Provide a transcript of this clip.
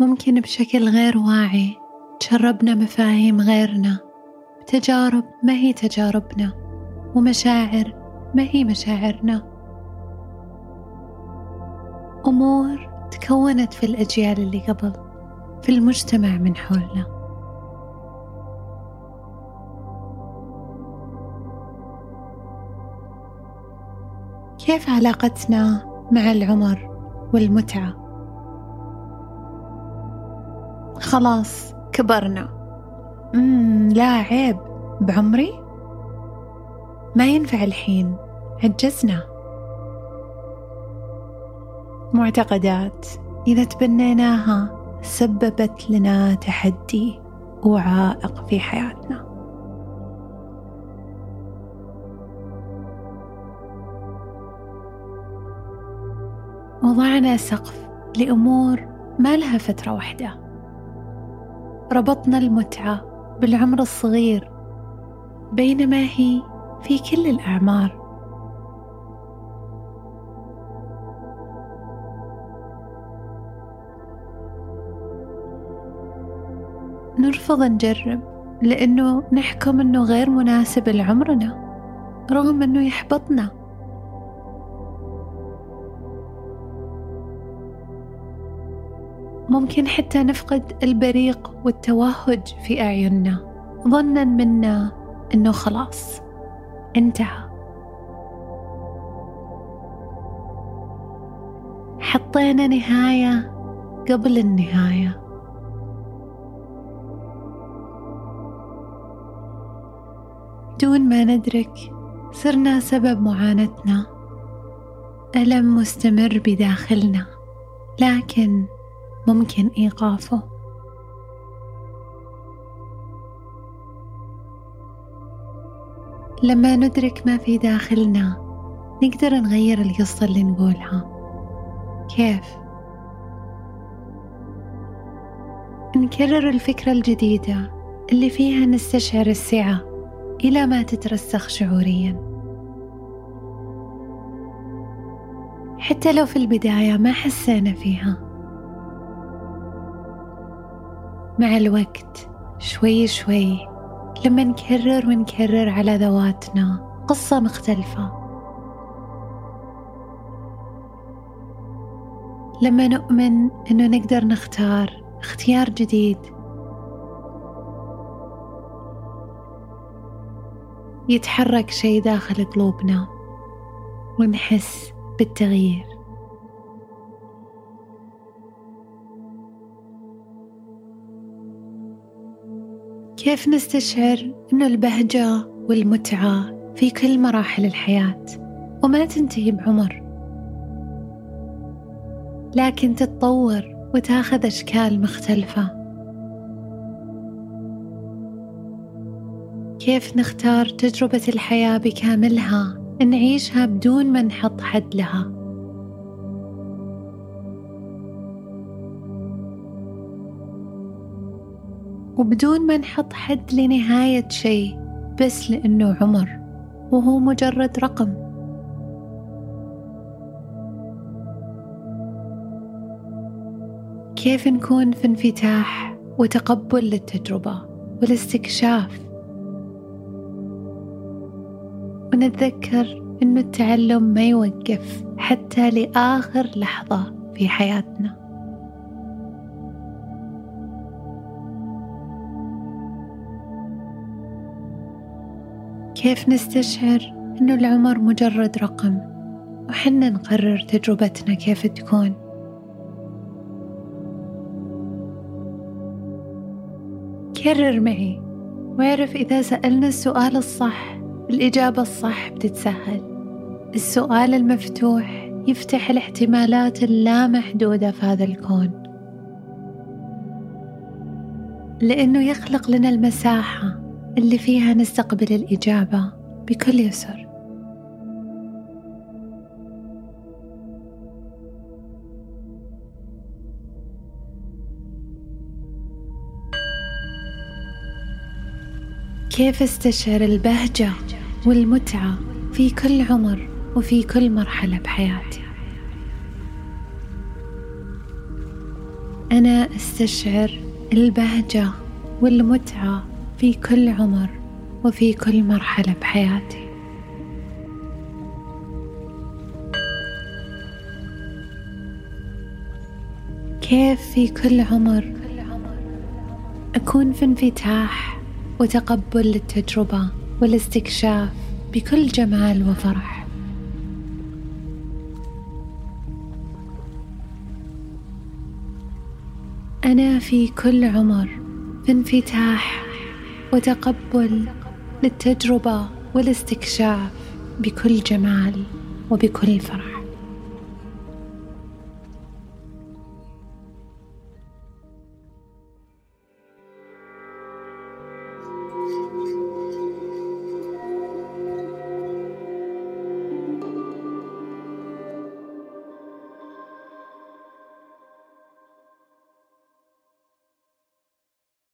ممكن بشكل غير واعي تشربنا مفاهيم غيرنا. بتجارب ما هي تجاربنا ومشاعر ما هي مشاعرنا. أمور تكونت في الأجيال اللي قبل في المجتمع من حولنا. كيف علاقتنا مع العمر والمتعة؟ خلاص كبرنا. مم لا عيب. بعمري؟ ما ينفع الحين. عجزنا. معتقدات. إذا تبنيناها سببت لنا تحدي وعائق في حياتنا. وضعنا سقف لأمور ما لها فترة واحدة. ربطنا المتعة بالعمر الصغير بينما هي في كل الأعمار. نرفض نجرب لأنه نحكم أنه غير مناسب لعمرنا رغم أنه يحبطنا. ممكن حتى نفقد البريق والتوهج في أعيننا. ظنا منا أنه خلاص انتهى. حطينا نهاية قبل النهاية. دون ما ندرك صرنا سبب معاناتنا. ألم مستمر بداخلنا لكن ممكن إيقافه. لما ندرك ما في داخلنا نقدر نغير القصة اللي نقولها. كيف؟ نكرر الفكرة الجديدة اللي فيها نستشعر السعة إلى ما تترسخ شعوريا. حتى لو في البداية ما حسينا فيها. مع الوقت شوي شوي لما نكرر ونكرر على ذواتنا قصة مختلفة. لما نؤمن أنه نقدر نختار اختيار جديد يتحرك شيء داخل قلوبنا ونحس بالتغيير. كيف نستشعر أن البهجة والمتعة في كل مراحل الحياة؟ وما تنتهي بعمر. لكن تتطور وتاخذ أشكال مختلفة. كيف نختار تجربة الحياة بكاملها؟ نعيشها بدون ما نحط حد لها. وبدون ما نحط حد لنهاية شيء بس لأنه عمر وهو مجرد رقم. كيف نكون في انفتاح وتقبل للتجربة والاستكشاف؟ ونتذكر أنه التعلم ما يوقف حتى لآخر لحظة في حياتنا. كيف نستشعر أنه العمر مجرد رقم؟ وحنا نقرر تجربتنا كيف تكون. كرر معي واعرف إذا سألنا السؤال الصح الإجابة الصح بتتسهل. السؤال المفتوح يفتح الاحتمالات اللامحدودة في هذا الكون. لأنه يخلق لنا المساحة اللي فيها نستقبل الإجابة بكل يسر. كيف استشعر البهجة والمتعة في كل عمر وفي كل مرحلة بحياتي؟ أنا أستشعر البهجة والمتعة في كل عمر وفي كل مرحلة بحياتي. كيف في كل عمر أكون في انفتاح وتقبل للتجربة والاستكشاف بكل جمال وفرح؟ أنا في كل عمر في انفتاح وتقبل للتجربة والاستكشاف بكل جمال وبكل فرح.